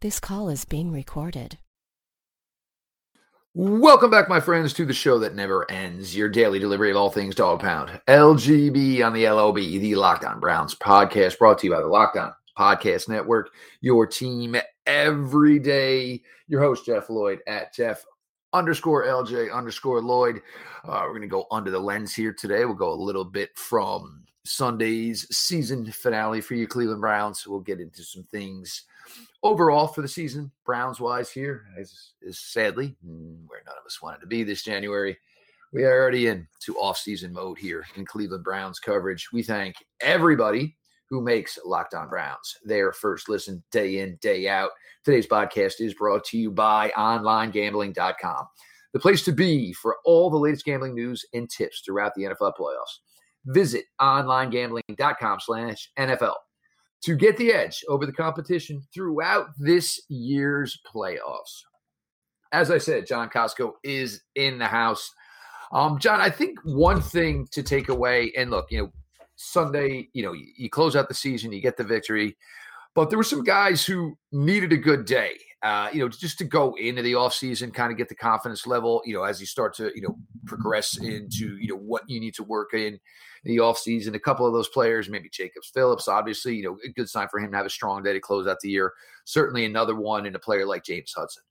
This call is being recorded. Welcome back, my friends, to the show that never ends. Your daily delivery of all things dog pound. LGB on the LOB, the Locked On Browns podcast, brought to you by the Locked On Podcast Network. Your team every day. Your host, Jeff Lloyd, at Jeff underscore LJ underscore Lloyd. Uh, we're going to go under the lens here today. We'll go a little bit from Sunday's season finale for you, Cleveland Browns. We'll get into some things overall for the season, Browns wise, here is, is sadly mm, where none of us wanted to be this January. We are already in to off-season mode here in Cleveland Browns coverage. We thank everybody who makes Locked On Browns their first listen day in, day out. Today's podcast is brought to you by OnlineGambling.com, the place to be for all the latest gambling news and tips throughout the NFL playoffs. Visit OnlineGambling.com slash NFL to get the edge over the competition throughout this year's playoffs. As I said, John Costco is in the house. Um, John, I think one thing to take away, and look, you know, Sunday, you know, you, you close out the season, you get the victory, but there were some guys who needed a good day uh, you know, just to go into the offseason, kind of get the confidence level, you know, as you start to, you know, progress into, you know, what you need to work in, the offseason. A couple of those players, maybe Jacobs Phillips, obviously, you know, a good sign for him to have a strong day to close out the year. Certainly another one in a player like James Hudson.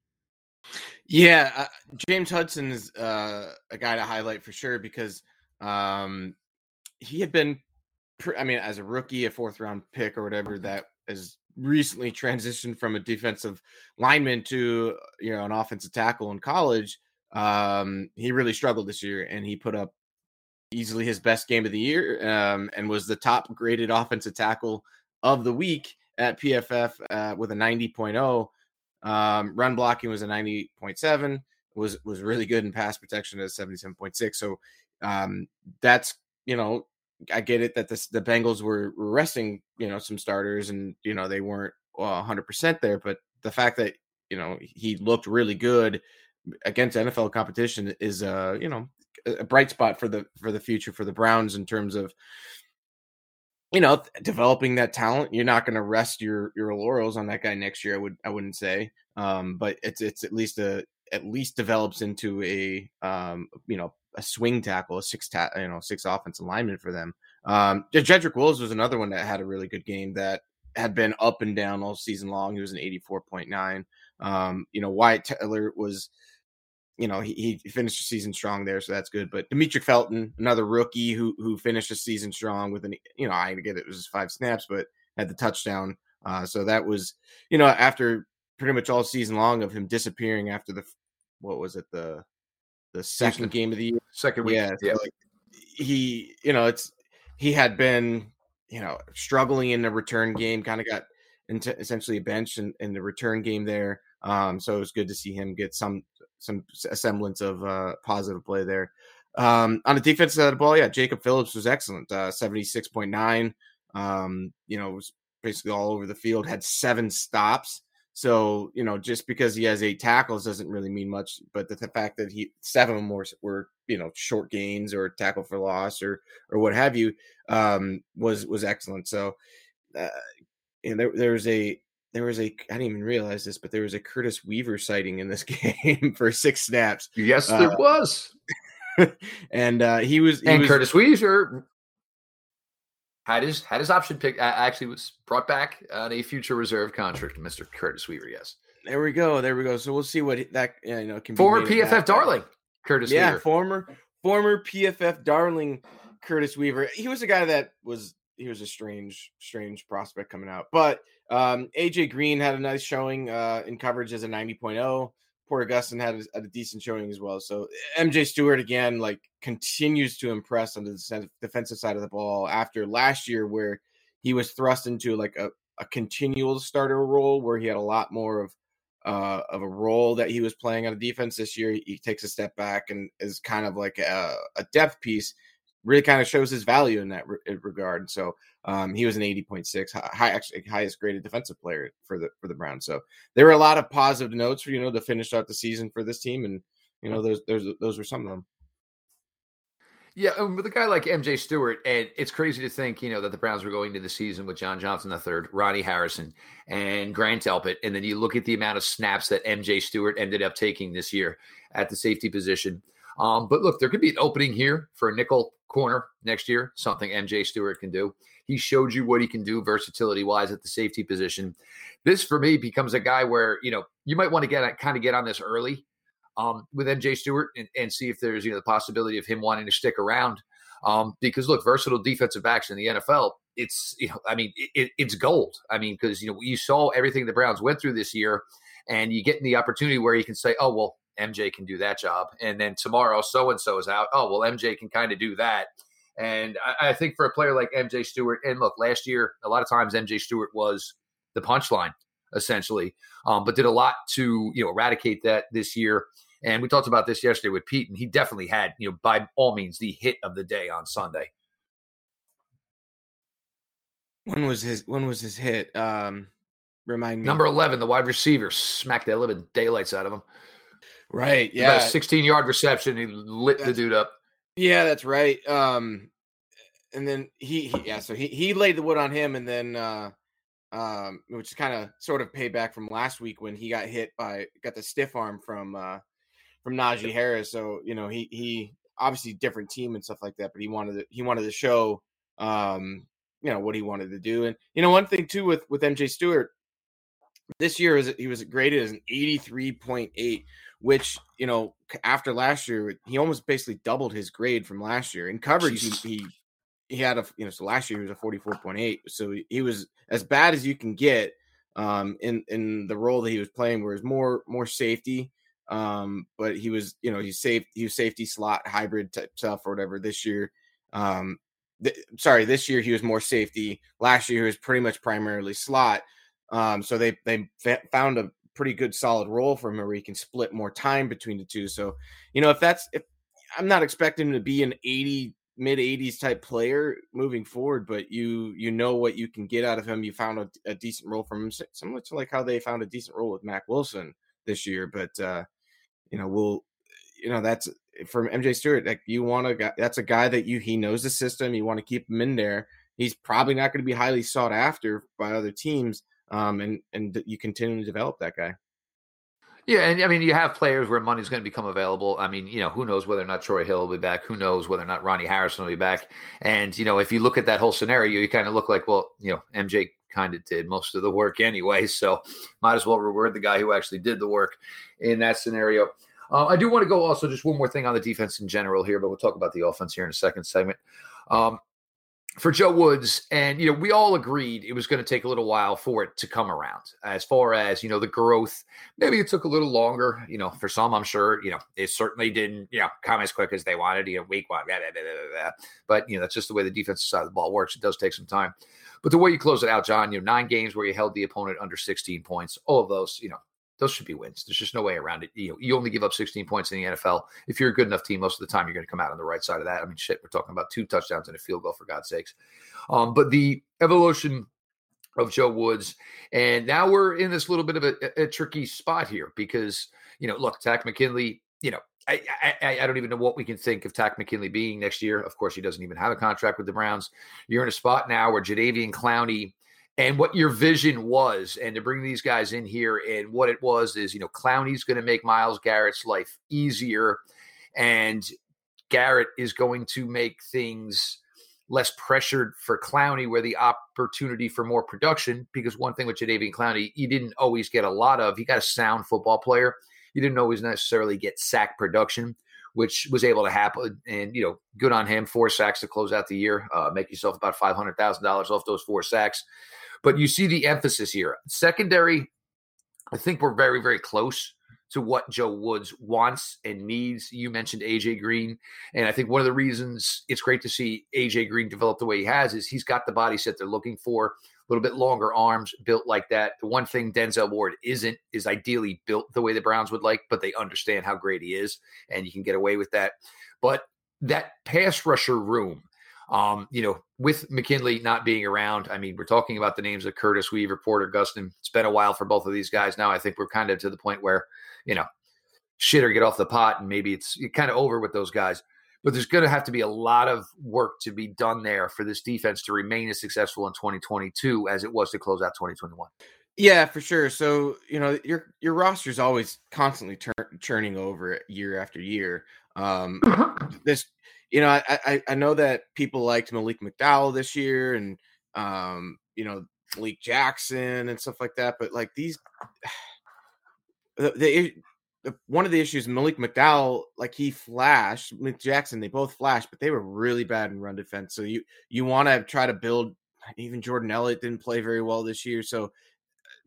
Yeah, uh, James Hudson is uh, a guy to highlight for sure because um, he had been, I mean, as a rookie, a fourth round pick or whatever, that is recently transitioned from a defensive lineman to you know an offensive tackle in college, um, he really struggled this year, and he put up easily his best game of the year, um, and was the top graded offensive tackle of the week at PFF uh, with a 90.0. Um, run blocking was a 90.7. Was was really good in pass protection at 77.6. So um, that's you know I get it that this, the Bengals were resting, you know, some starters and, you know, they weren't well, 100% there. But the fact that, you know, he looked really good against NFL competition is, uh, you know, a bright spot for the for the future for the Browns in terms of, you know, developing that talent. You're not going to rest your your laurels on that guy next year. I would I wouldn't say, um, but it's it's at least a at least develops into a um, you know a swing tackle, a six ta- you know six offensive lineman for them. Um, Jedrick Wills was another one that had a really good game that had been up and down all season long. He was an eighty four point nine. Um, you know Wyatt Teller was. You know, he, he finished the season strong there, so that's good. But Demetric Felton, another rookie who who finished the season strong with an you know, I get it, it was five snaps, but had the touchdown. Uh, so that was, you know, after pretty much all season long of him disappearing after the what was it the the second game of the year. Second week. Yeah. yeah. like he, you know, it's he had been, you know, struggling in the return game, kind of got into essentially a bench in, in the return game there. Um, so it was good to see him get some some semblance of uh, positive play there. Um, on the defense side of the ball, yeah, Jacob Phillips was excellent, uh, seventy six point nine. Um, you know, was basically all over the field, had seven stops. So, you know, just because he has eight tackles doesn't really mean much. But the, the fact that he seven of them were, were, you know, short gains or tackle for loss or or what have you um, was was excellent. So, uh, and there there was a there was a I didn't even realize this, but there was a Curtis Weaver sighting in this game for six snaps. Yes, there uh, was. and uh, he was he and was, Curtis Weaver had his had his option pick. Actually, was brought back on a future reserve contract, Mr. Curtis Weaver. Yes. There we go. There we go. So we'll see what that you know can be. former PFF darling Curtis. Yeah, Weaver. former former PFF darling Curtis Weaver. He was a guy that was he was a strange strange prospect coming out, but um, AJ Green had a nice showing uh, in coverage as a 90.0. Porter Gustin had a, a, decent showing as well. So MJ Stewart again, like continues to impress on the defensive side of the ball after last year where he was thrust into like a, a continual starter role where he had a lot more of uh, of a role that he was playing on a defense this year. He, he takes a step back and is kind of like a, a depth piece really kind of shows his value in that re- regard. So um, he was an 80.6, high, highest graded defensive player for the for the Browns. So there were a lot of positive notes for you know to finish out the season for this team, and you know those those those were some of them. Yeah, um, with a guy like MJ Stewart, and it's crazy to think, you know, that the Browns were going into the season with John Johnson III, Ronnie Harrison, and Grant Delpit, and then you look at the amount of snaps that MJ Stewart ended up taking this year at the safety position. Um, but look, there could be an opening here for a nickel corner next year, something MJ Stewart can do. He showed you what he can do versatility wise at the safety position. This for me becomes a guy where, you know, you might want to get kind of get on this early um, with MJ Stewart and, and, see if there's you know the possibility of him wanting to stick around. Um, because look, versatile defensive backs in the NFL, it's you know, I mean, it, it's gold. I mean, because you know you saw everything the Browns went through this year, and you get in the opportunity where you can say, oh well, MJ can do that job, and then tomorrow so and so is out. Oh well, MJ can kind of do that. And I, I think for a player like MJ Stewart, and look, last year a lot of times MJ Stewart was the punchline essentially, um, but did a lot to you know eradicate that this year. And we talked about this yesterday with Pete, and he definitely had, you know, by all means, the hit of the day on Sunday. When was his when was his hit? Um remind me. Number eleven, the wide receiver smacked the living daylights out of him. Right. Yeah. 16 yard reception. He lit that's, the dude up. Yeah, that's right. Um and then he, he yeah, so he he laid the wood on him and then uh um which is kind of sort of payback from last week when he got hit by got the stiff arm from uh from Najee Harris. So you know he he obviously different team and stuff like that, but he wanted to, he wanted to show um, you know what he wanted to do. And you know one thing too with with MJ Stewart this year is he was graded as an 83.8 which you know after last year he almost basically doubled his grade from last year in coverage he, he, he had a you know so last year he was a 44.8 so he was as bad as you can get um in in the role that he was playing where it's more more safety um, but he was, you know, he's safe, he was safety slot hybrid type stuff or whatever this year. Um, th- sorry, this year he was more safety. Last year he was pretty much primarily slot. Um, so they they found a pretty good solid role for him where he can split more time between the two. So, you know, if that's if I'm not expecting him to be an 80 mid 80s type player moving forward, but you you know what you can get out of him. You found a, a decent role from him, similar to like how they found a decent role with Mack Wilson this year. But uh, you know, we'll you know that's from MJ Stewart. Like you want to, that's a guy that you he knows the system. You want to keep him in there. He's probably not going to be highly sought after by other teams. Um, and and you continue to develop that guy. Yeah, and I mean, you have players where money's going to become available. I mean, you know, who knows whether or not Troy Hill will be back? Who knows whether or not Ronnie Harrison will be back? And you know, if you look at that whole scenario, you kind of look like, well, you know, MJ kind of did most of the work anyway, so might as well reward the guy who actually did the work in that scenario. Uh, I do want to go also just one more thing on the defense in general here, but we'll talk about the offense here in a second segment. Um, for Joe Woods, and you know, we all agreed it was going to take a little while for it to come around. As far as you know, the growth, maybe it took a little longer. You know, for some, I'm sure you know it certainly didn't you know come as quick as they wanted. You know, week one, blah, blah, blah, but you know that's just the way the defensive side of the ball works. It does take some time, but the way you close it out, John, you know, nine games where you held the opponent under 16 points, all of those, you know, those should be wins. There's just no way around it. You know, you only give up 16 points in the NFL. If you're a good enough team, most of the time you're going to come out on the right side of that. I mean, shit, we're talking about two touchdowns and a field goal for God's sakes. Um, but the evolution of Joe Woods, and now we're in this little bit of a, a tricky spot here because you know, look, Takk McKinley, you know, I, I, I, don't even know what we can think of Takk McKinley being next year. Of course, he doesn't even have a contract with the Browns. You're in a spot now where Jadeveon Clowney and what your vision was and to bring these guys in here and what it was is you know clowney's going to make Myles Garrett's life easier and garrett is going to make things less pressured for clowney where the opportunity for more production because one thing with Jadeveon clowney you didn't always get a lot of he got a sound football player you didn't always necessarily get sack production which was able to happen. And, you know, good on him. Four sacks to close out the year. Uh, make yourself about $500,000 off those four sacks. But you see the emphasis here. Secondary, I think we're very, very close to what Joe Woods wants and needs. You mentioned AJ Green. And I think one of the reasons it's great to see AJ Green develop the way he has is he's got the body set they're looking for. A little bit longer arms built like that. The one thing Denzel Ward isn't is ideally built the way the Browns would like, but they understand how great he is, and you can get away with that. But that pass rusher room um, you know, with McKinley not being around, I mean, we're talking about the names of Curtis Weaver, Porter Gustin. It's been a while for both of these guys now. I think we're kind of to the point where, you know, shit or get off the pot, and maybe it's kind of over with those guys. but there's going to have to be a lot of work to be done there for this defense to remain as successful in 2022 as it was to close out 2021. Yeah, for sure. So you know your your roster is always constantly tur- churning over year after year. Um, this, you know, I, I I know that people liked Malik McDowell this year, and um, you know Malik Jackson and stuff like that. But like these, the, the one of the issues Malik McDowell, like he flashed, Malik Jackson, they both flashed, but they were really bad in run defense. So you you want to try to build. Even Jordan Elliott didn't play very well this year. So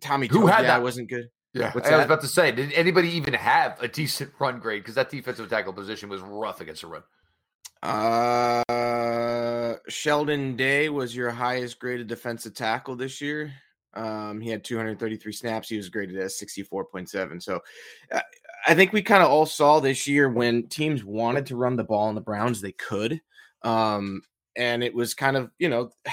Tommy Who had yeah, that? wasn't good. Yeah, What's I was about to say, did anybody even have a decent run grade? Because that defensive tackle position was rough against the run. Uh, Sheldon Day was your highest graded defensive tackle this year. Um, he had 233 snaps. He was graded as 64.7. So uh, I think we kind of all saw this year when teams wanted to run the ball on the Browns, they could. Um, and it was kind of, you know,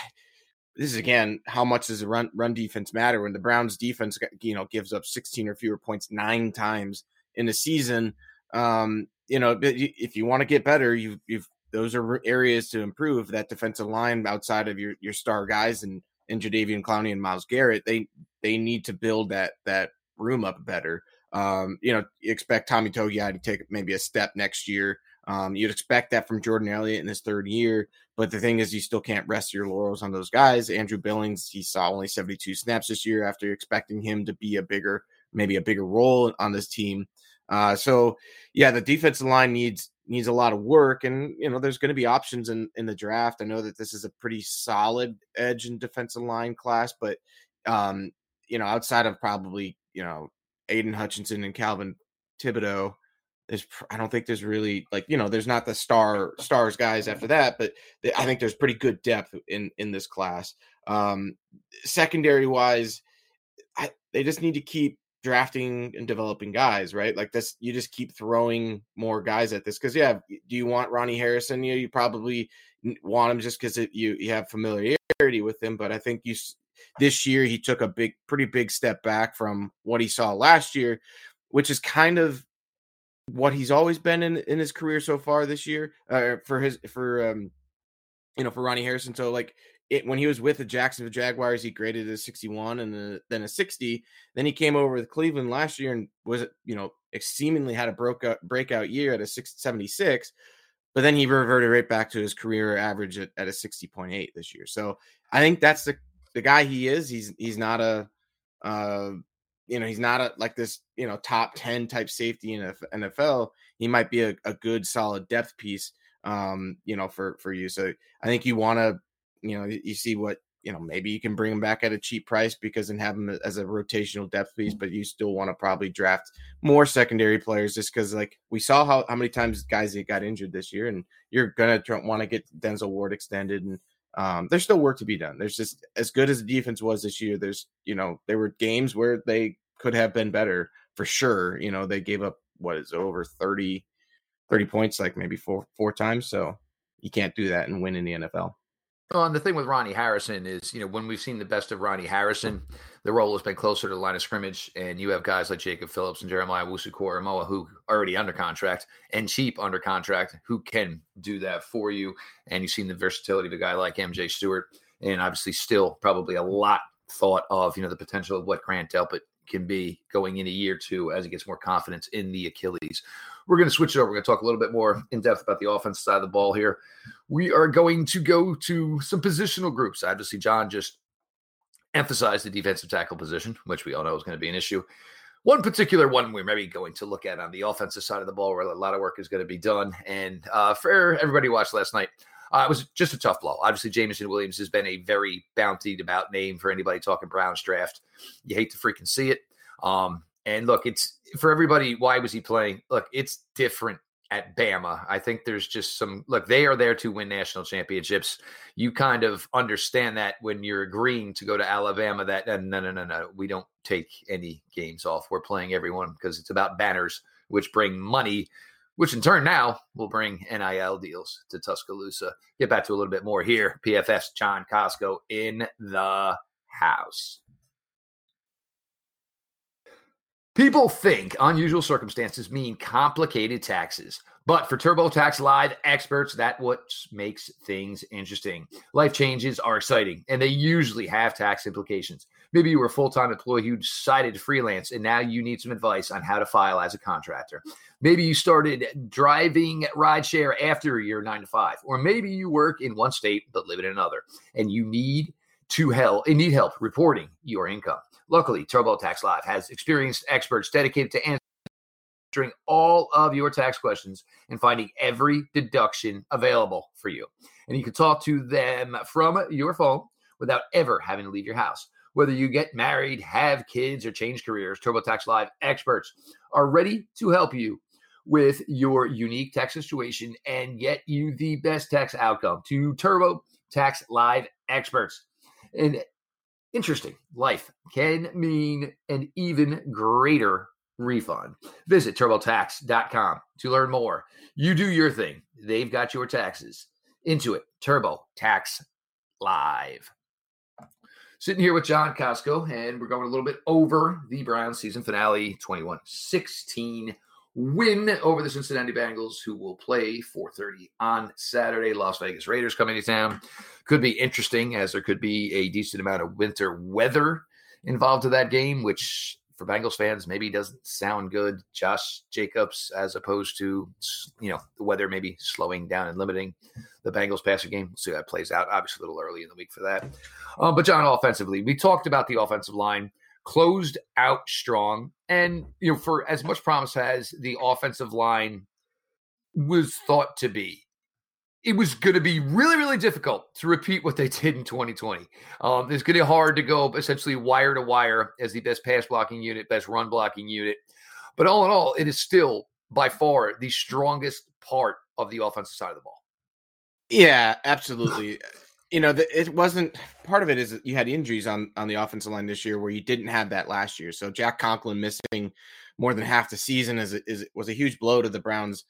this is again how much does a run run defense matter when the Browns defense you know gives up 16 or fewer points nine times in a season um you know if you want to get better you've you've those are areas to improve that defensive line outside of your your star guys and and Jadeveon Clowney and Myles Garrett they they need to build that that room up better um you know you expect Tommy Togiai to take maybe a step next year um, you'd expect that from Jordan Elliott in his third year, but the thing is, you still can't rest your laurels on those guys. Andrew Billings, he saw only 72 snaps this year after expecting him to be a bigger, maybe a bigger role on this team. Uh, so yeah, the defensive line needs needs a lot of work, and you know there's going to be options in in the draft. I know that this is a pretty solid edge and defensive line class, but um, you know outside of probably you know Aidan Hutchinson and Kayvon Thibodeaux, there's I don't think there's really like you know there's not the star stars guys after that, but I think there's pretty good depth in in this class. Um, secondary wise, I, they just need to keep drafting and developing guys, right? Like this, you just keep throwing more guys at this because yeah, do you want Ronnie Harrison? Yeah, you probably want him just because you you have familiarity with him, but I think you this year he took a big, pretty big step back from what he saw last year, which is kind of what he's always been in in his career so far this year uh, for his for um you know for Ronnie Harrison. So like it when he was with the Jacksonville Jaguars, he graded a 61 and a, then a 60. Then he came over with Cleveland last year and was you know seemingly had a broke out, breakout year at a 676. But then he reverted right back to his career average at, at a 60.8 this year. So I think that's the the guy he is. He's he's not a uh, you know, he's not a, like this, you know, top 10 type safety in NFL. He might be a, a good, solid depth piece, um, you know, for, for you. So I think you want to, you know, you see what, you know, maybe you can bring him back at a cheap price because and have him as a rotational depth piece, but you still want to probably draft more secondary players just because, like, we saw how, how many times guys got injured this year, and you're going to want to get Denzel Ward extended and um, there's still work to be done. There's just as good as the defense was this year. There's you know there were games where they could have been better for sure. You know they gave up what is over 30, 30 points like maybe four four times. So you can't do that and win in the NFL. Well, and the thing with Ronnie Harrison is, you know, when we've seen the best of Ronnie Harrison, the role has been closer to the line of scrimmage, and you have guys like Jacob Phillips and Jeremiah Wusu who are already under contract and cheap under contract who can do that for you. And you've seen the versatility of a guy like MJ Stewart, and obviously still probably a lot thought of, you know, the potential of what Grant Delpit can be going in a year two as he gets more confidence in the Achilles. We're going to switch it over. We're going to talk a little bit more in depth about the offense side of the ball here. We are going to go to some positional groups. Obviously, John just emphasized the defensive tackle position, which we all know is going to be an issue. One particular one we're maybe going to look at on the offensive side of the ball, where a lot of work is going to be done. And uh, for everybody who watched last night, uh, it was just a tough blow. Obviously, Jameson Williams has been a very bountied about name for anybody talking Browns draft. You hate to freaking see it. Um, and look, it's for everybody. Why was he playing? Look, it's different at Bama. I think there's just some look, they are there to win national championships. You kind of understand that when you're agreeing to go to Alabama that no no no no we don't take any games off. We're playing everyone because it's about banners which bring money, which in turn now will bring NIL deals to Tuscaloosa. Get back to a little bit more here. PFF John Costco in the house. People think unusual circumstances mean complicated taxes, but for TurboTax Live experts, that what makes things interesting. Life changes are exciting, and they usually have tax implications. Maybe you were a full-time employee who decided to freelance, and now you need some advice on how to file as a contractor. Maybe you started driving rideshare after your nine to five, or maybe you work in one state but live in another, and you need to help and need help reporting your income. Luckily, TurboTax Live has experienced experts dedicated to answering all of your tax questions and finding every deduction available for you. And you can talk to them from your phone without ever having to leave your house. Whether you get married, have kids, or change careers, TurboTax Live experts are ready to help you with your unique tax situation and get you the best tax outcome to TurboTax Live experts. And interesting life can mean an even greater refund. Visit TurboTax.com to learn more. You do your thing. They've got your taxes. Intuit TurboTax Live. Sitting here with John Costco, and we're going a little bit over the Browns season finale 21 16 win over the Cincinnati Bengals, who will play 4:30 on Saturday. Las Vegas Raiders coming to town. Could be interesting, as there could be a decent amount of winter weather involved in that game, which for Bengals fans maybe doesn't sound good. Josh Jacobs, as opposed to you know the weather maybe slowing down and limiting the Bengals passing game. We'll see how that plays out. Obviously, a little early in the week for that. Um, but John, offensively, we talked about the offensive line closed out strong. And, you know, for as much promise as the offensive line was thought to be, it was going to be really, really difficult to repeat what they did in 2020. Um, it's going to be hard to go essentially wire to wire as the best pass blocking unit, best run blocking unit. But all in all, it is still by far the strongest part of the offensive side of the ball. Yeah, absolutely you know, the, it wasn't part of it is you had injuries on on the offensive line this year where you didn't have that last year. So Jack Conklin missing more than half the season is is was a huge blow to the Browns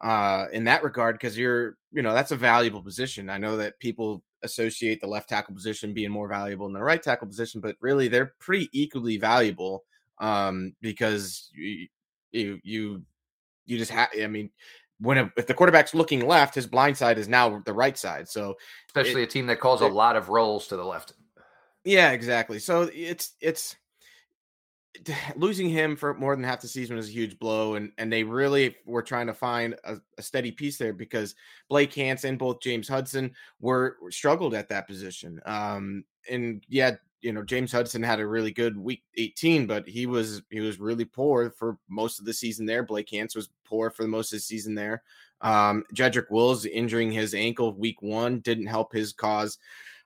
uh, in that regard because you're you know that's a valuable position. I know that people associate the left tackle position being more valuable than the right tackle position, but really they're pretty equally valuable um, because you you you you just have. I mean, when a, if the quarterback's looking left, his blind side is now the right side. So especially it, a team that calls a lot of rolls to the left. Yeah, exactly. So it's it's losing him for more than half the season was a huge blow, and and they really were trying to find a, a steady piece there because Blake Hance, both James Hudson were, were struggled at that position. Um, and yeah, you know James Hudson had a really good week 18, but he was he was really poor for most of the season there. Blake Hance was poor for the most of the season there. Um, Jedrick Wills injuring his ankle week one didn't help his cause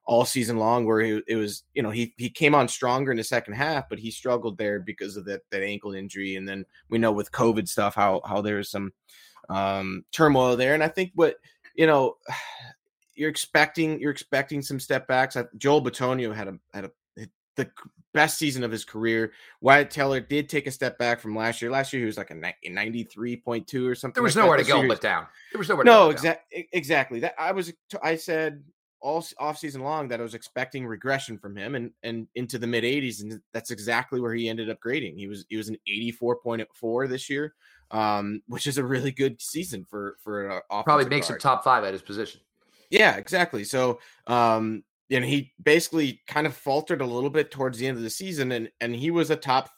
all season long. Where he, it was, you know, he he came on stronger in the second half, but he struggled there because of that that ankle injury. And then we know with COVID stuff how how there's some um, turmoil there. And I think what you know you're expecting you're expecting some step backs. Joel Bitonio had a had a the best season of his career. Wyatt Teller did take a step back from last year. Last year he was like a 93.2 or something. There was like nowhere to go but down. There was nowhere no, exactly exactly. That I was I said all off season long that I was expecting regression from him and and into the mid 80s and that's exactly where he ended up grading. He was he was an 84.4 this year. Um, which is a really good season for for probably makes guard. him top 5 at his position. Yeah, exactly. So, um, and he basically kind of faltered a little bit towards the end of the season and and he was a top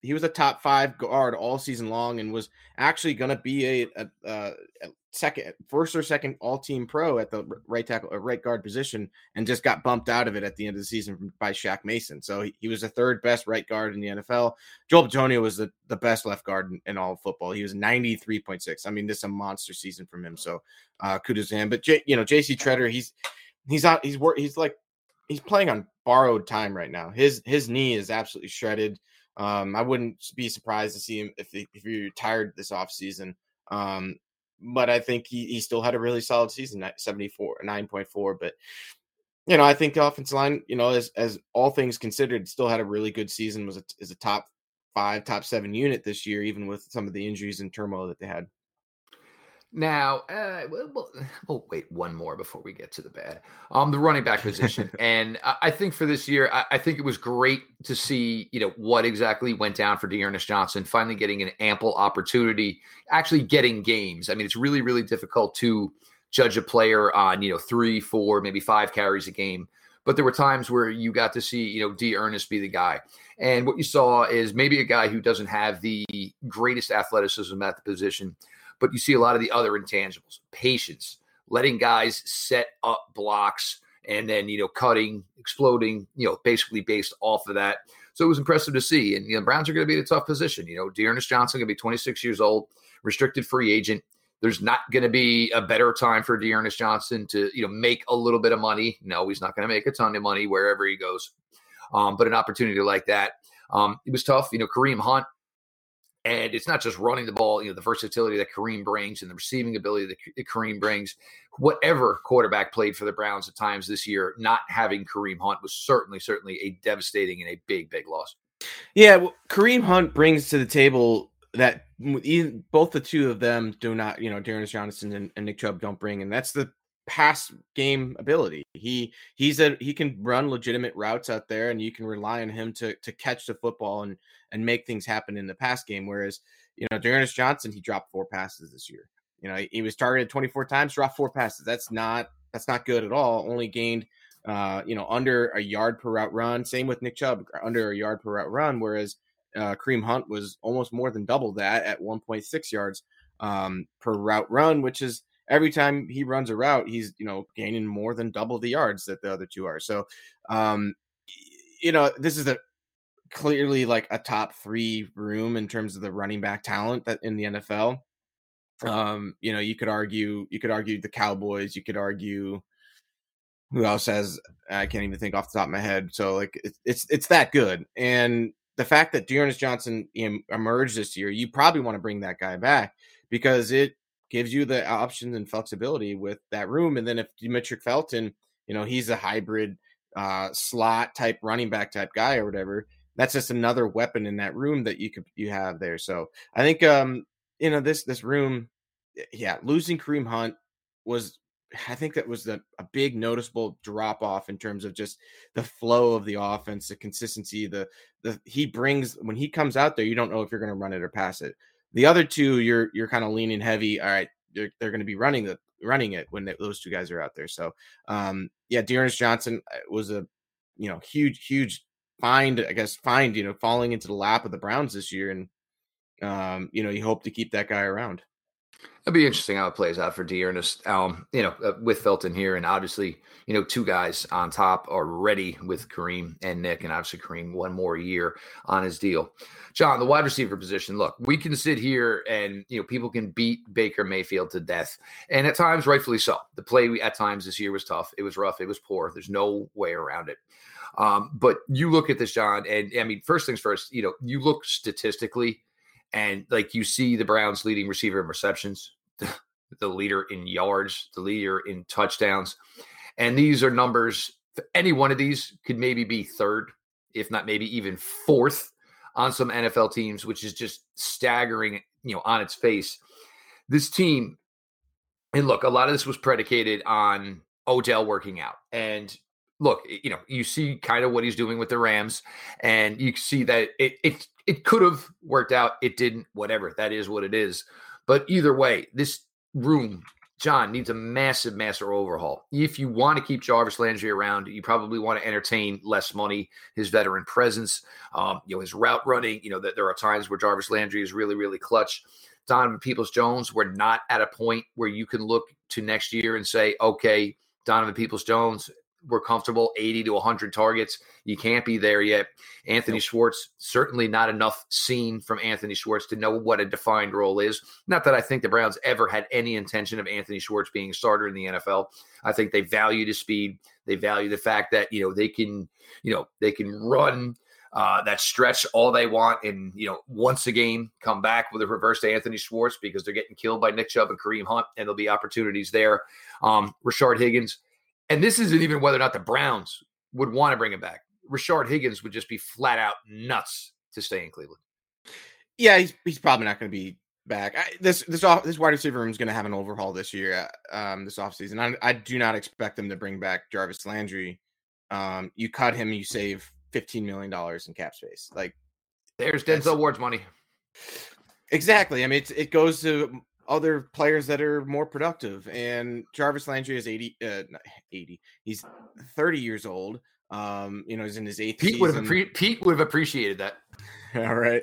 he was a top five guard all season long and was actually going to be a, a, a, second first or second all team pro at the right tackle or right guard position and just got bumped out of it at the end of the season by Shaq Mason. So he, he was the third best right guard in the NFL. Joel Bitonio was the, the best left guard in, in all football. He was 93.6. I mean, this is a monster season from him. So uh, kudos to him. But J, you know, JC Tretter, he's he's out. He's work. He's like he's playing on borrowed time right now. His his knee is absolutely shredded. Um, I wouldn't be surprised to see him if he, if he retired this offseason. Um, but I think he, he still had a really solid season, 74, 9.4. But, you know, I think the offensive line, you know, as, as all things considered, still had a really good season, was a, is a top five, top seven unit this year, even with some of the injuries and turmoil that they had. Now, uh, we'll, we'll, wait one more before we get to the bad. Um, the running back position, and I, I, think for this year, I, I, think it was great to see you know what exactly went down for D'Ernest Johnson, finally getting an ample opportunity, actually getting games. I mean, it's really really difficult to judge a player on you know three, four, maybe five carries a game, but there were times where you got to see you know D'Ernest be the guy, and what you saw is maybe a guy who doesn't have the greatest athleticism at the position but you see a lot of the other intangibles patience, letting guys set up blocks and then, you know, cutting, exploding, you know, basically based off of that. So it was impressive to see. And, you know, Browns are going to be in a tough position. You know, D'Ernest Johnson going to be 26 years old, restricted free agent. There's not going to be a better time for D'Ernest Johnson to, you know, make a little bit of money. No, he's not going to make a ton of money wherever he goes. Um, but an opportunity like that. Um, it was tough. You know, Kareem Hunt and it's not just running the ball, you know, the versatility that Kareem brings and the receiving ability that Kareem brings. Whatever quarterback played for the Browns at times this year, not having Kareem Hunt was certainly, certainly a devastating and a big, big loss. Yeah, well, Kareem Hunt brings to the table that both the two of them do not, you know, D'Ernest Johnson and, and Nick Chubb don't bring, and that's the pass game ability. He he's a he can run legitimate routes out there, and you can rely on him to to catch the football and and make things happen in the pass game. Whereas you know, D'Ernest Johnson, he dropped four passes this year. You know, he, he was targeted 24 times, dropped four passes. That's not that's not good at all. Only gained uh, you know under a yard per route run. Same with Nick Chubb, under a yard per route run. Whereas uh, Kareem Hunt was almost more than double that at 1.6 yards um, per route run, which is every time he runs a route, he's you know gaining more than double the yards that the other two are. So, um, you know, this is a clearly like a top three room in terms of the running back talent that in the NFL. Um, you know, you could argue you could argue the Cowboys, you could argue who else has I can't even think off the top of my head. So like it's it's, it's that good. And the fact that D'Ernest Johnson emerged this year, you probably want to bring that guy back because it gives you the options and flexibility with that room. And then if Demetric Felton, you know, he's a hybrid uh, slot type running back type guy or whatever. That's just another weapon in that room that you could you have there. So I think um you know this this room, yeah, losing Kareem Hunt was I think that was the, a big noticeable drop off in terms of just the flow of the offense, the consistency, the the he brings when he comes out there, you don't know if you're going to run it or pass it. The other two, you're you're kind of leaning heavy. All right, they're, they're going to be running the running it when they, those two guys are out there. So, um, yeah, D'Ernest Johnson uh, was a you know huge huge find. I guess find you know falling into the lap of the Browns this year, and um, you know you hope to keep that guy around. It'll be interesting how it plays out for D'Ernest. Um, you know, uh, with Felton here, and obviously, you know, two guys on top already with Kareem and Nick, and obviously Kareem one more year on his deal. John, the wide receiver position. Look, we can sit here and you know people can beat Baker Mayfield to death, and at times, rightfully so. The play at times this year was tough. It was rough. It was poor. There's no way around it. Um, but you look at this, John, and I mean, first things first. You know, you look statistically and like you see the Browns leading receiver in receptions, the, leader in yards, the leader in touchdowns. And these are numbers, any one of these could maybe be third, if not maybe even fourth on some NFL teams, which is just staggering, you know, on its face. This team, and look, a lot of this was predicated on Odell working out. And look, you know, you see kind of what he's doing with the Rams, and you see that it it it could have worked out. It didn't. Whatever. That is what it is. But either way, this room, John, needs a massive, massive overhaul. If you want to keep Jarvis Landry around, you probably want to entertain less money, his veteran presence, um, you know, his route running. You know, that there are times where Jarvis Landry is really, really clutch. Donovan Peoples Jones, we're not at a point where you can look to next year and say, okay, Donovan Peoples Jones we're comfortable 80 to 100 targets. You can't be there yet. Anthony nope. Schwartz, certainly not enough seen from Anthony Schwartz to know what a defined role is. Not that I think the Browns ever had any intention of Anthony Schwartz being a starter in the NFL. I think they value his speed. They value the fact that, you know, they can, you know, they can run uh, that stretch all they want and, you know, once a game come back with a reverse to Anthony Schwartz because they're getting killed by Nick Chubb and Kareem Hunt and there'll be opportunities there. Um, Rashard Higgins – and this isn't even whether or not the Browns would want to bring him back. Rashard Higgins would just be flat out nuts to stay in Cleveland. Yeah, he's he's probably not going to be back. I, this this off this wide receiver room is going to have an overhaul this year, uh, um, this offseason. I, I do not expect them to bring back Jarvis Landry. Um, you cut him, you save fifteen million dollars in cap space. Like there's Denzel Ward's money. Exactly. I mean, it goes to other players that are more productive. And Jarvis Landry is 80, uh, 80. He's 30 years old. Um, you know, he's in his eighth. Pete would have appre- Pete would have appreciated that. All right.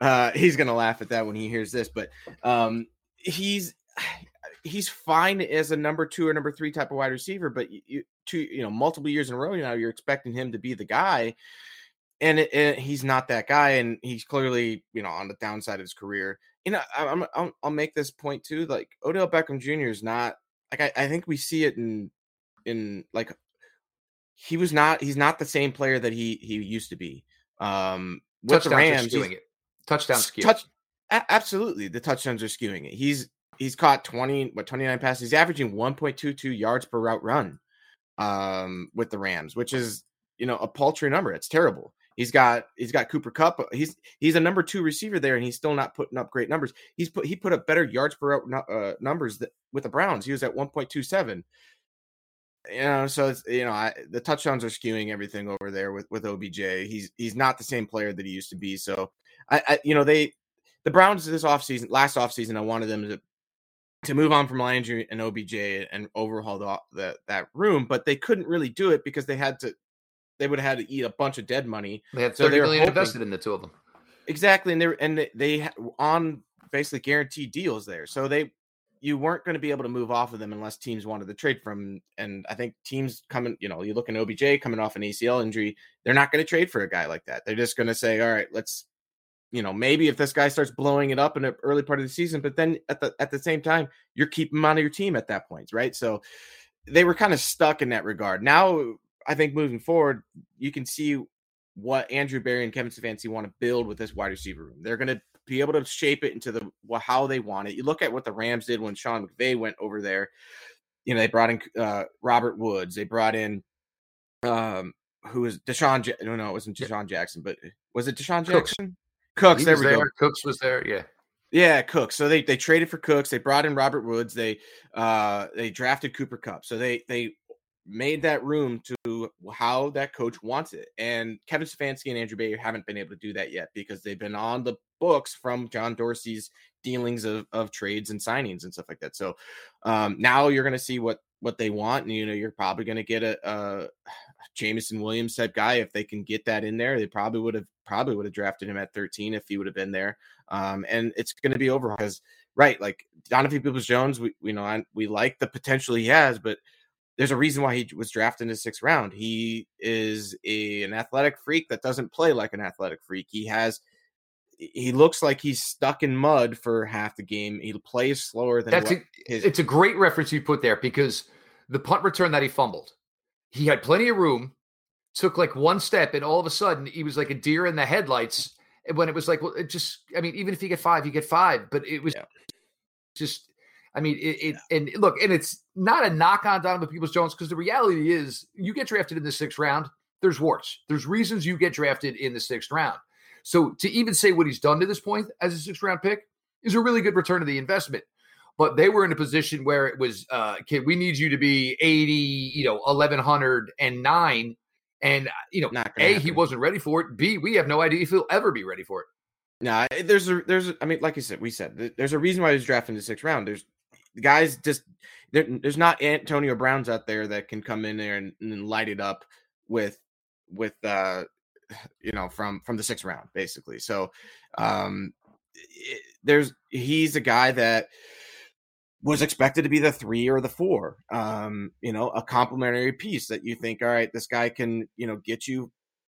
Uh, he's gonna laugh at that when he hears this, but um, he's he's fine as a number two or number three type of wide receiver, but you, two, you know, multiple years in a row now, you're expecting him to be the guy, and, it, it, he's not that guy, and he's clearly, you know, on the downside of his career. You know, I, I'm, i will make this point too. Like Odell Beckham Jr. is not like I, I think we see it in in like he was not he's not the same player that he he used to be. Um, with touchdowns the Rams, skewing it. Touchdown skew. Touch, a- absolutely, the touchdowns are skewing it. He's he's caught twenty what twenty nine passes. He's averaging one point two two yards per route run, um, with the Rams, which is you know a paltry number. It's terrible. He's got he's got Cooper Kupp. He's he's a number two receiver there, and he's still not putting up great numbers. He's put he put up better yards per route uh, numbers that, with the Browns. He was at one point two seven you know, so it's you know, I, the touchdowns are skewing everything over there with with OBJ. He's he's not the same player that he used to be. So I, I you know, they the Browns this offseason, last offseason, I wanted them to to move on from Landry and OBJ and overhaul the, the that room, but they couldn't really do it because they had to they would have had to eat a bunch of dead money. They had thirty so they million hoping, invested in the two of them. Exactly, and they and they, on basically guaranteed deals there. So they you weren't going to be able to move off of them unless teams wanted to trade from. And I think teams coming, you know, you look at OBJ coming off an ACL injury, they're not going to trade for a guy like that. They're just going to say, all right, let's, you know, maybe if this guy starts blowing it up in the early part of the season, but then at the at the same time, you're keeping him of your team at that point, right? So they were kind of stuck in that regard. Now I think moving forward, you can see what Andrew Berry and Kevin Stefanski want to build with this wide receiver room. They're going to be able to shape it into the well, how they want it. You look at what the Rams did when Sean McVay went over there. You know, they brought in uh, Robert Woods. They brought in um, who was DeSean? Ja- no, no, it wasn't DeSean Jackson, but was it DeSean Jackson? Cooks. Cooks there we there. go. Cooks was there. Yeah. Yeah, Cooks. So they they traded for Cooks. They brought in Robert Woods. They uh they drafted Cooper Kupp. So they they made that room to how that coach wants it. And Kevin Stefanski and Andrew Bayer haven't been able to do that yet because they've been on the books from John Dorsey's dealings of, of trades and signings and stuff like that. So um, now you're going to see what what they want, and you know you're probably going to get a, a Jameson Williams type guy if they can get that in there. They probably would have probably would have drafted him at 13 if he would have been there. Um, and it's going to be over because right, like Donovan Peoples Jones, we you know I, we like the potential he has, but there's a reason why he was drafted in the sixth round. He is a, an athletic freak that doesn't play like an athletic freak. He has he looks like he's stuck in mud for half the game. He plays slower than That's a, his- it's a great reference you put there because the punt return that he fumbled, he had plenty of room, took like one step, and all of a sudden he was like a deer in the headlights. When it was like, well, it just, I mean, even if you get five, you get five, but it was yeah. just I mean, it, it yeah. and look, and it's not a knock on Donovan Peoples Jones because the reality is you get drafted in the sixth round, there's warts. There's reasons you get drafted in the sixth round. So to even say what he's done to this point as a sixth round pick is a really good return of the investment. But they were in a position where it was, uh, kid, we need you to be 80, you know, 1109. And, uh, you know, A, happen. he wasn't ready for it. B, we have no idea if he'll ever be ready for it. No, nah, there's a, there's, a, I mean, like you said, we said, there's a reason why he was drafted in the sixth round. There's, the guys just there, there's not Antonio Browns out there that can come in there and, and light it up with with uh you know from from the sixth round basically. So um there's he's a guy that was expected to be the three or the four. Um, you know, a complementary piece that you think, all right, this guy can, you know, get you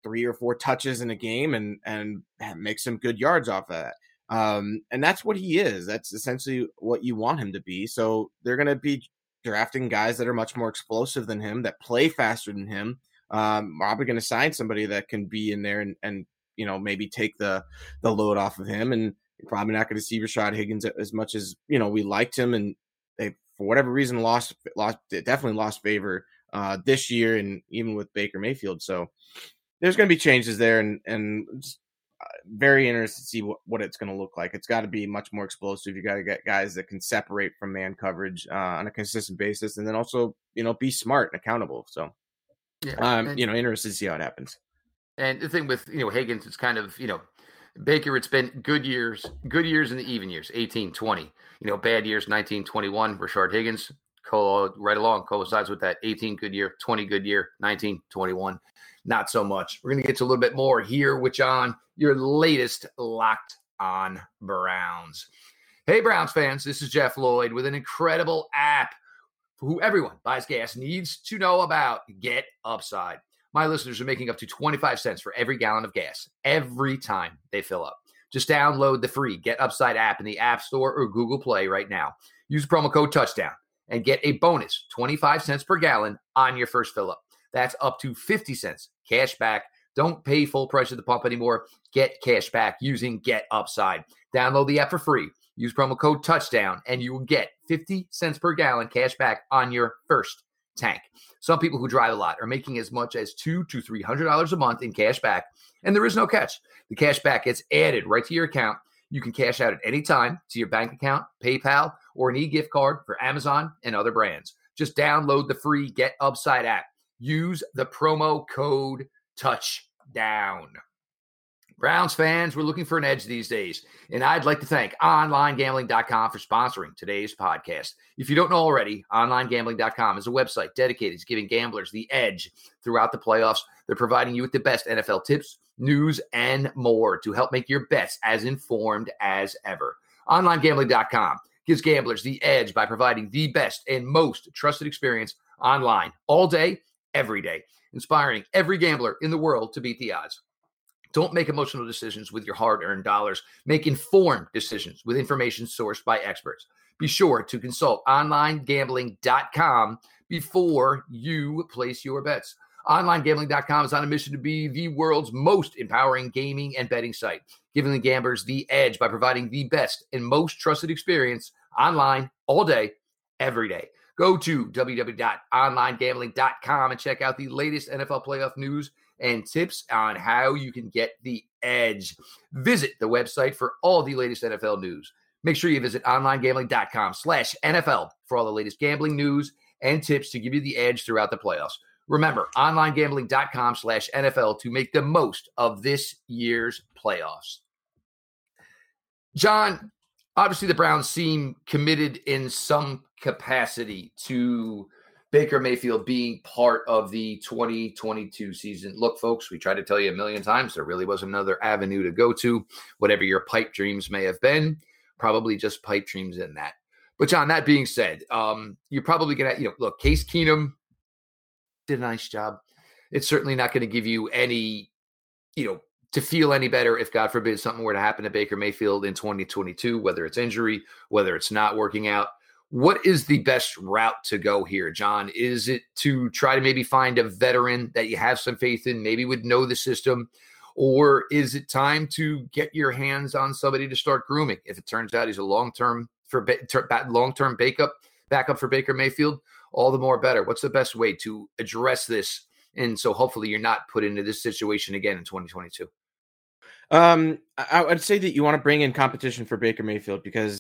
three or four touches in a game and and make some good yards off of that. Um, and that's what he is. That's essentially what you want him to be. So they're going to be drafting guys that are much more explosive than him, that play faster than him. Um, probably going to sign somebody that can be in there and, and you know maybe take the the load off of him. And probably not going to see Rashard Higgins as much as you know we liked him, and they for whatever reason lost lost definitely lost favor uh, this year, and even with Baker Mayfield. So there's going to be changes there, and and very interested to see what, what it's going to look like. It's got to be much more explosive. You got to get guys that can separate from man coverage uh, on a consistent basis, and then also you know be smart and accountable. So, yeah, um, and, you know, interested to see how it happens. And the thing with you know Higgins, it's kind of you know Baker, it's been good years, good years and the even years, 18, 20. You know, bad years, 19, 21. Rashard Higgins, right along, coincides with that 18 good year, 20 good year, 19, 21. Not so much. We're going to get to a little bit more here with John, your latest Locked on Browns. Hey, Browns fans, this is Jeff Lloyd with an incredible app who everyone buys gas needs to know about. Get Upside. My listeners are making up to 25 cents for every gallon of gas every time they fill up. Just download the free Get Upside app in the App Store or Google Play right now. Use promo code touchdown and get a bonus 25 cents per gallon on your first fill up. That's up to 50 cents cash back. Don't pay full price at the pump anymore. Get cash back using Get Upside. Download the app for free. Use promo code touchdown and you will get 50 cents per gallon cash back on your first tank. Some people who drive a lot are making as much as two to three hundred dollars a month in cash back, and there is no catch. The cash back gets added right to your account. You can cash out at any time to your bank account, PayPal, or an e-gift card for Amazon and other brands. Just download the free Get Upside app. Use the promo code Touchdown. Browns fans, we're looking for an edge these days. And I'd like to thank OnlineGambling.com for sponsoring today's podcast. If you don't know already, OnlineGambling.com is a website dedicated to giving gamblers the edge throughout the playoffs. They're providing you with the best NFL tips, news, and more to help make your bets as informed as ever. OnlineGambling.com gives gamblers the edge by providing the best and most trusted experience online all day, every day, inspiring every gambler in the world to beat the odds. Don't make emotional decisions with your hard earned dollars. Make informed decisions with information sourced by experts. Be sure to consult onlinegambling.com before you place your bets. OnlineGambling.com is on a mission to be the world's most empowering gaming and betting site, giving the gamblers the edge by providing the best and most trusted experience online all day, every day. Go to www.onlinegambling.com and check out the latest NFL playoff news and tips on how you can get the edge. Visit the website for all the latest NFL news. Make sure you visit onlinegambling.com slash NFL for all the latest gambling news and tips to give you the edge throughout the playoffs. Remember, onlinegambling.com slash NFL to make the most of this year's playoffs. John, obviously the Browns seem committed in some capacity to Baker Mayfield being part of the 2022 season. Look, folks, we tried to tell you a million times there really was another avenue to go to. Whatever your pipe dreams may have been, probably just pipe dreams in that. But John, that being said, um, you're probably gonna, you know, look, Case Keenum did a nice job. It's certainly not going to give you any, you know, to feel any better if God forbid something were to happen to Baker Mayfield in 2022, whether it's injury, whether it's not working out. What is the best route to go here, John? Is it to try to maybe find a veteran that you have some faith in, maybe would know the system? Or is it time to get your hands on somebody to start grooming? If it turns out he's a long term for long term backup backup for Baker Mayfield, all the more better. What's the best way to address this? And so hopefully you're not put into this situation again in 2022. Um, I would say that you want to bring in competition for Baker Mayfield because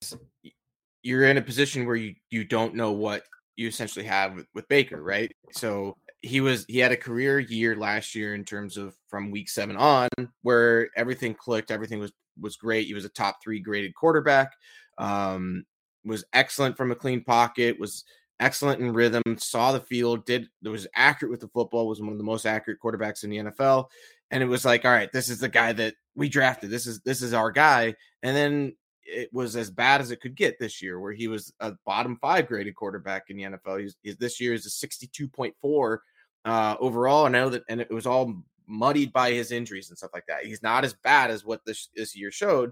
you're in a position where you you don't know what you essentially have with, with Baker, right? So he was he had a career year last year in terms of from week seven on where everything clicked, everything was was great. He was a top three graded quarterback. Um, was excellent from a clean pocket. Was excellent in rhythm. Saw the field. Did was accurate with the football. Was one of the most accurate quarterbacks in the NFL. And it was like, all right, this is the guy that we drafted. This is this is our guy. And then it was as bad as it could get this year, where he was a bottom five graded quarterback in the NFL. He's, he's this year is a sixty two point four uh, overall. I know that, and it was all muddied by his injuries and stuff like that. He's not as bad as what this this year showed,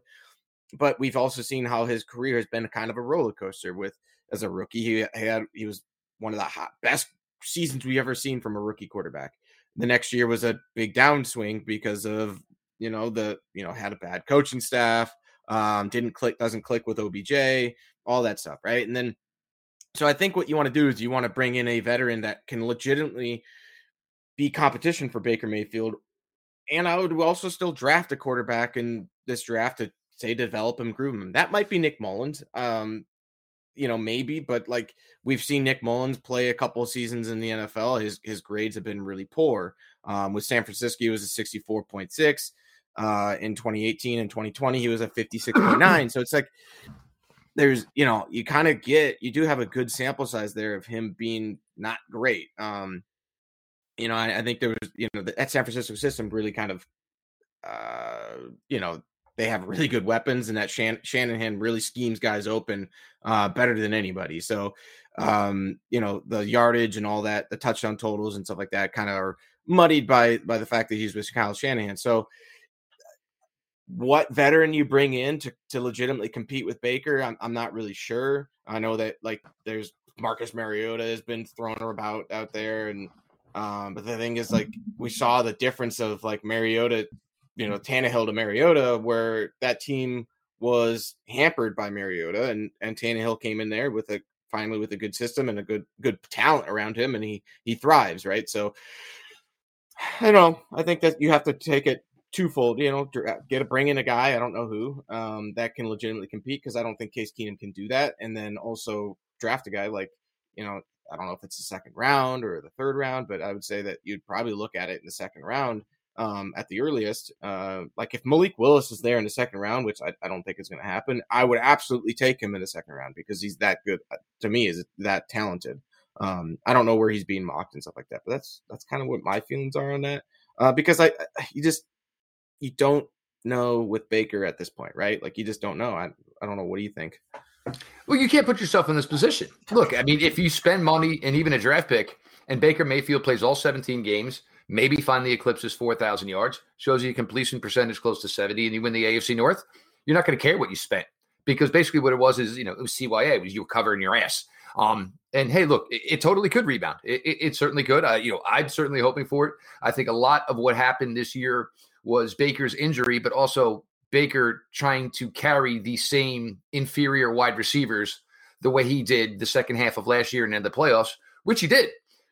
but we've also seen how his career has been kind of a roller coaster. With as a rookie, he had he was one of the hot, best seasons we've ever seen from a rookie quarterback. The next year was a big downswing because of you know the you know had a bad coaching staff um, didn't click, doesn't click with OBJ, all that stuff, right? And then, so I think what you want to do is you want to bring in a veteran that can legitimately be competition for Baker Mayfield and I would also still draft a quarterback in this draft to say develop him, groom him. That might be Nick Mullens. Um, you know, maybe, but like we've seen Nick Mullens play a couple of seasons in the NFL. His his grades have been really poor. Um, with San Francisco, he was a 64.6. Uh, in 2018 and 2020, he was a 56.9. so it's like there's, you know, you kind of get, you do have a good sample size there of him being not great. Um, you know, I, I think there was, you know, that San Francisco system really kind of, uh, you know, they have really good weapons, and that Shan- Shanahan really schemes guys open uh, better than anybody. So, um, you know, the yardage and all that, the touchdown totals and stuff like that, kind of are muddied by by the fact that he's with Kyle Shanahan. So, what veteran you bring in to to legitimately compete with Baker, I'm I'm not really sure. I know that like there's Marcus Mariota has been thrown about out there, and um, but the thing is, like we saw the difference of like Mariota you know Tannehill to Mariota, where that team was hampered by Mariota, and and Tannehill came in there with a finally with a good system and a good good talent around him, and he he thrives, right? So I don't know. I think that you have to take it twofold. You know, uh, get a bring in a guy I don't know who um, that can legitimately compete because I don't think Case Keenum can do that, and then also draft a guy like you know I don't know if it's the second round or the third round, but I would say that you'd probably look at it in the second round um, at the earliest. Uh, like if Malik Willis is there in the second round, which I, I don't think is going to happen, I would absolutely take him in the second round because he's that good. Uh, to me, is that talented. Um, I don't know where he's being mocked and stuff like that, but that's that's kind of what my feelings are on that. Uh, because I you just you don't know with Baker at this point, right? Like you just don't know. I I don't know. What do you think? Well, you can't put yourself in this position. Look, I mean, if you spend money and even a draft pick, and Baker Mayfield plays all 17 games, maybe finally eclipses 4,000 yards, shows you a completion percentage close to 70, and you win the AFC North, you're not going to care what you spent because basically what it was is, you know, it was CYA, was you were covering your ass. Um, and hey, look, it, it totally could rebound. It, it, it certainly could. Uh, you know, I'm certainly hoping for it. I think a lot of what happened this year was Baker's injury, but also Baker trying to carry the same inferior wide receivers the way he did the second half of last year and in the playoffs, which he did.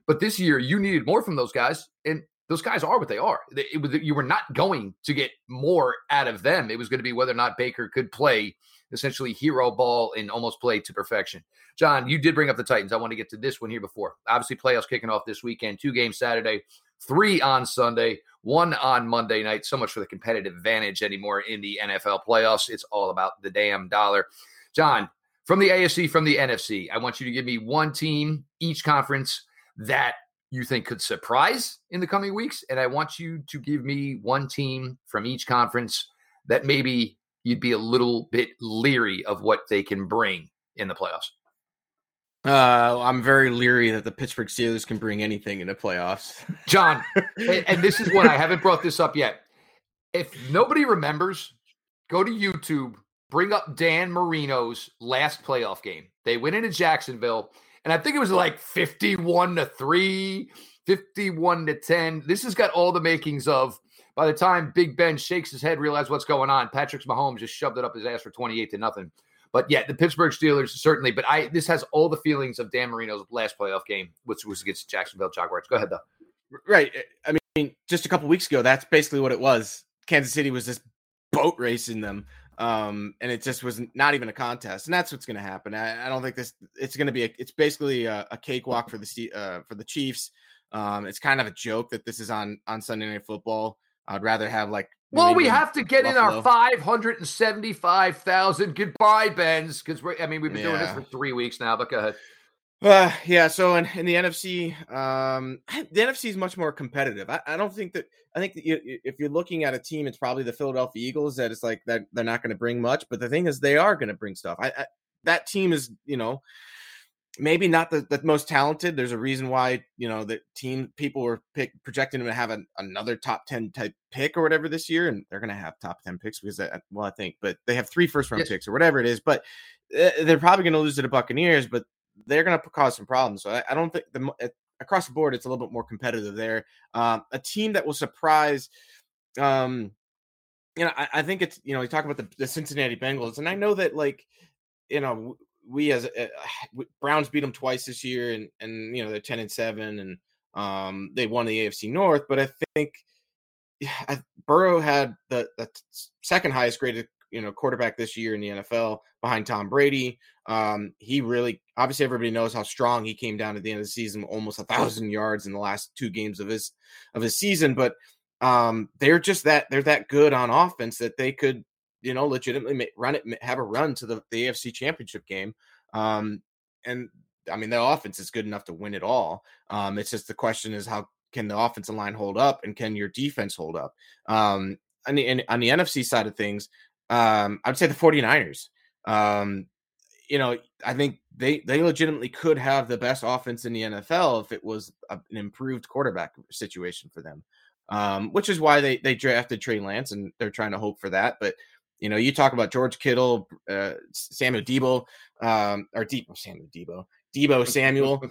But this year, you needed more from those guys, and those guys are what they are. It, it, you were not going to get more out of them. It was going to be whether or not Baker could play essentially hero ball and almost play to perfection. John, you did bring up the Titans. I want to get to this one here before. Obviously, playoffs kicking off this weekend. Two games Saturday, three on Sunday, one on Monday night. So much for the competitive advantage anymore in the NFL playoffs. It's all about the damn dollar. John, from the AFC, from the NFC, I want you to give me one team, each conference that you think could surprise in the coming weeks. And I want you to give me one team from each conference that maybe you'd be a little bit leery of what they can bring in the playoffs. Uh, I'm very leery that the Pittsburgh Steelers can bring anything in the playoffs. John, and, this is what I haven't brought this up yet. If nobody remembers, go to YouTube, bring up Dan Marino's last playoff game. They went into Jacksonville and I think it was like 51 to 3, 51 to 10. This has got all the makings of by the time Big Ben shakes his head, realize what's going on, Patrick Mahomes just shoved it up his ass for 28 to nothing. But yeah, the Pittsburgh Steelers certainly. But I this has all the feelings of Dan Marino's last playoff game, which was against Jacksonville Jaguars. Go ahead though. Right. Eh, I mean, just a couple weeks ago, that's basically what it was. Kansas City was just boat racing them um, and it just was not even a contest, and that's what's going to happen. I, I, don't think this. It's going to be. A, it's basically a, a cakewalk for the uh, for the Chiefs. Um, it's kind of a joke that this is on on Sunday Night Football. I'd rather have like. Well, we have to get Buffalo. in our five hundred and seventy-five thousand goodbye, Ben's, because we're. I mean, we've been yeah. doing this for three weeks now. But go ahead. Uh, yeah. So in, in the NFC, um, the NFC is much more competitive. I, I don't think that. I think that you, if you're looking at a team, it's probably the Philadelphia Eagles. That it's like that they're not going to bring much, but the thing is, they are going to bring stuff. I, I, that team is, you know, maybe not the, the most talented. There's a reason why you know the team people were pick, projecting them to have an, another top ten type pick or whatever this year, and they're going to have top ten picks because that, well, I think, but they have three first round yes. picks or whatever it is. But uh, they're probably going to lose to the Buccaneers, but they're going to cause some problems. So I, I don't think the across the board it's a little bit more competitive there. Um, a team that will surprise. Um, you know, I, I, think it's you know we talk about the, the, Cincinnati Bengals, and I know that like you know we as uh, Browns beat them twice this year, and and you know they're ten and seven, and um, they won the AFC North. But I think Burrow had the, the second highest graded you know quarterback this year in the NFL behind Tom Brady. Um, he really obviously everybody knows how strong he came down at the end of the season, almost a thousand yards in the last two games of his of his season. But um, they're just that they're that good on offense that they could you know legitimately run it, have a run to the, the AFC Championship game. Um, and I mean the offense is good enough to win it all. Um, it's just the question is how can the offensive line hold up and can your defense hold up? Um, on the, on the NFC side of things, um, I would say the 49ers. Um, you know, I think they they legitimately could have the best offense in the NFL if it was a, an improved quarterback situation for them. Um, which is why they they drafted Trey Lance and they're trying to hope for that. But you know, you talk about George Kittle, uh, Samuel Deebo, um, or Deebo Samuel Deebo, Deebo Samuel,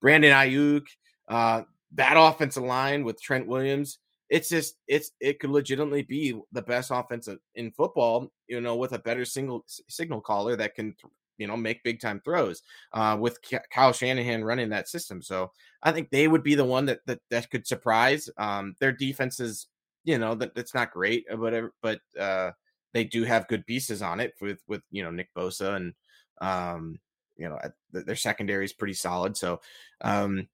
Brandon Aiyuk, uh, that offensive line with Trent Williams it's just it's it could legitimately be the best offense in football you know with a better single signal caller that can you know make big time throws uh, with Kyle Shanahan running that system. So I think they would be the one that that, that could surprise. Um, their defense is you know that not great or whatever but uh, they do have good pieces on it with with you know Nick Bosa and um, you know their secondary is pretty solid. So um,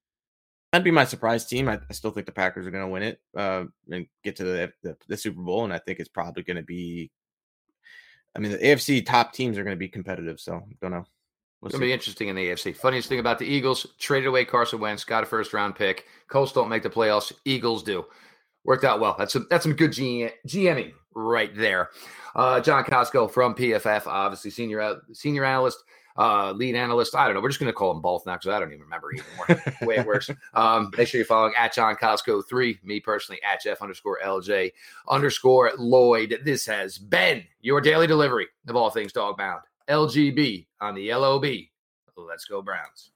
That'd be my surprise team. I, I still think the Packers are going to win it uh, and get to the, the, the Super Bowl, and I think it's probably going to be. I mean, the AFC top teams are going to be competitive, so don't know. We'll it's going to be interesting in the AFC. Funniest thing about the Eagles traded away Carson Wentz, got a first round pick. Colts don't make the playoffs. Eagles do. Worked out well. That's some, that's some good G- GMing right there. Uh, John Kosko from PFF, obviously senior senior analyst uh, lead analyst. I don't know. We're just going to call them both now because I don't even remember anymore the way it works. Um, make sure you're following at John Kosko three. Me personally at Jeff underscore LJ underscore Lloyd. This has been your daily delivery of all things Dawg Pound. LGB on the LOB. Let's go Browns.